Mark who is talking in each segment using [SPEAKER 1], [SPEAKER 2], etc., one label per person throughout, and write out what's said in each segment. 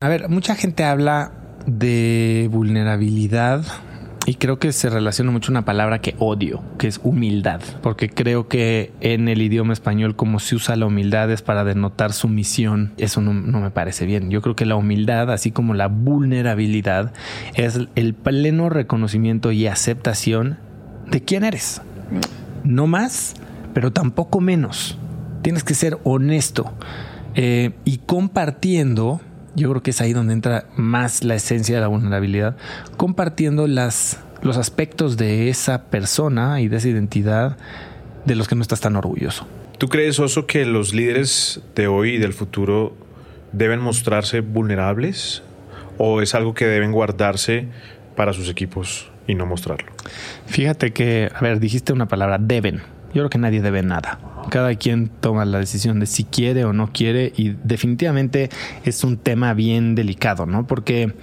[SPEAKER 1] A ver, mucha gente habla de vulnerabilidad y creo que se relaciona mucho una palabra que odio, que es humildad, porque creo que en el idioma español como se usa la humildad es para denotar sumisión, eso no, me parece bien. Yo creo que la humildad, así como la vulnerabilidad, es el pleno reconocimiento y aceptación de quién eres. No más, pero tampoco menos. Tienes que ser honesto eh, y compartiendo yo creo que es ahí donde entra más la esencia de la vulnerabilidad, compartiendo las, los aspectos de esa persona y de esa identidad de los que no estás tan orgulloso.
[SPEAKER 2] ¿Tú crees, Oso, que los líderes de hoy y del futuro deben mostrarse vulnerables? ¿O es algo que deben guardarse para sus equipos y no mostrarlo?
[SPEAKER 1] Fíjate que, a ver, dijiste una palabra, deben. Yo creo que nadie debe nada. Cada quien toma la decisión de si quiere o no quiere y definitivamente es un tema bien delicado, ¿no? Porque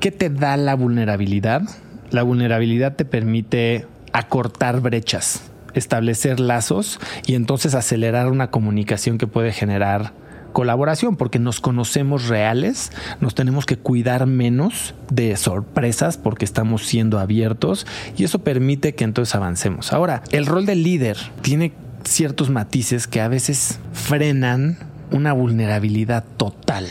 [SPEAKER 1] ¿qué te da la vulnerabilidad? La vulnerabilidad te permite acortar brechas, establecer lazos y entonces acelerar una comunicación que puede generar colaboración, porque nos conocemos reales, nos tenemos que cuidar menos de sorpresas porque estamos siendo abiertos y eso permite que entonces avancemos. Ahora, el rol del líder tiene ciertos matices que a veces frenan una vulnerabilidad total.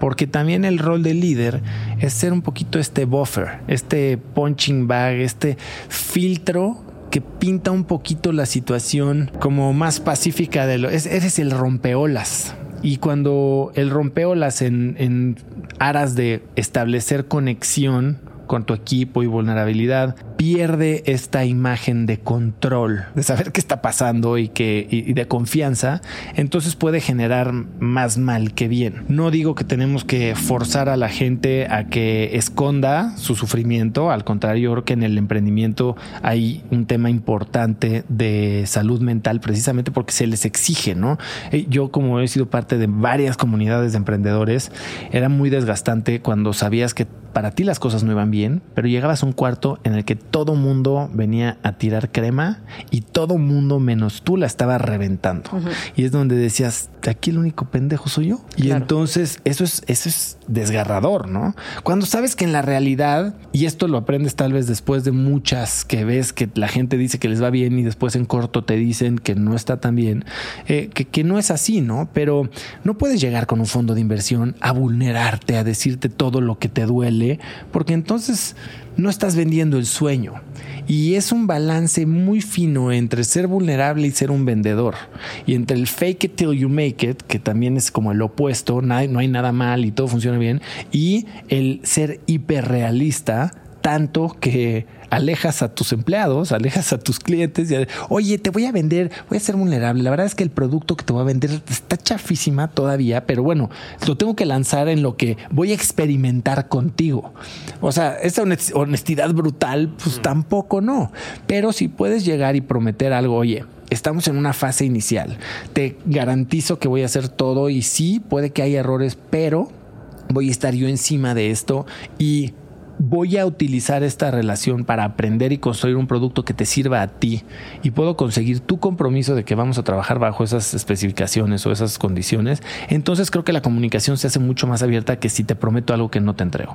[SPEAKER 1] Porque también el rol del líder es ser un poquito este buffer, este punching bag, este filtro que pinta un poquito la situación como más pacífica de lo. eres el rompeolas. Y cuando el rompeolas en, en aras de establecer conexión con tu equipo y vulnerabilidad, pierde esta imagen de control, de saber qué está pasando y, que, y de confianza, entonces puede generar más mal que bien. No digo que tenemos que forzar a la gente a que esconda su sufrimiento, al contrario, creo que en el emprendimiento hay un tema importante de salud mental precisamente porque se les exige, ¿no? Eh, yo como he sido parte de varias comunidades de emprendedores, era muy desgastante cuando sabías que para ti las cosas no iban bien, pero llegabas a un cuarto en el que todo mundo venía a tirar crema y todo mundo menos tú la estaba reventando. Y es donde decías, aquí el único pendejo soy yo. Y entonces eso es, eso es desgarrador, ¿no? Cuando sabes que en la realidad, y esto lo aprendes tal vez después de muchas que ves que la gente dice que les va bien y después en corto te dicen que no está tan bien, eh, que, que no es así, ¿no? Pero no puedes llegar con un fondo de inversión a vulnerarte, a decirte todo lo que te duele porque entonces no estás vendiendo el sueño. Y es un balance muy fino entre ser vulnerable y ser un vendedor. Y entre el fake it till you make it, que también es como el opuesto, no hay, no hay nada mal y todo funciona bien, y el ser hiperrealista, tanto que alejas a tus empleados, alejas a tus clientes y oye, te voy a vender, voy a ser vulnerable. La verdad es que el producto que te voy a vender está chafísima todavía, pero bueno, lo tengo que lanzar en lo que voy a experimentar contigo. O sea, esa honestidad brutal, pues mm. tampoco no. Pero si puedes llegar y prometer algo, oye, estamos en una fase inicial. Te garantizo que voy a hacer todo y sí, puede que haya errores, pero voy a estar yo encima de esto y voy a utilizar esta relación para aprender y construir un producto que te sirva a ti y puedo conseguir tu compromiso de que vamos a trabajar bajo esas especificaciones o esas condiciones, entonces creo que la comunicación se hace mucho más abierta que si te prometo algo que no te entrego.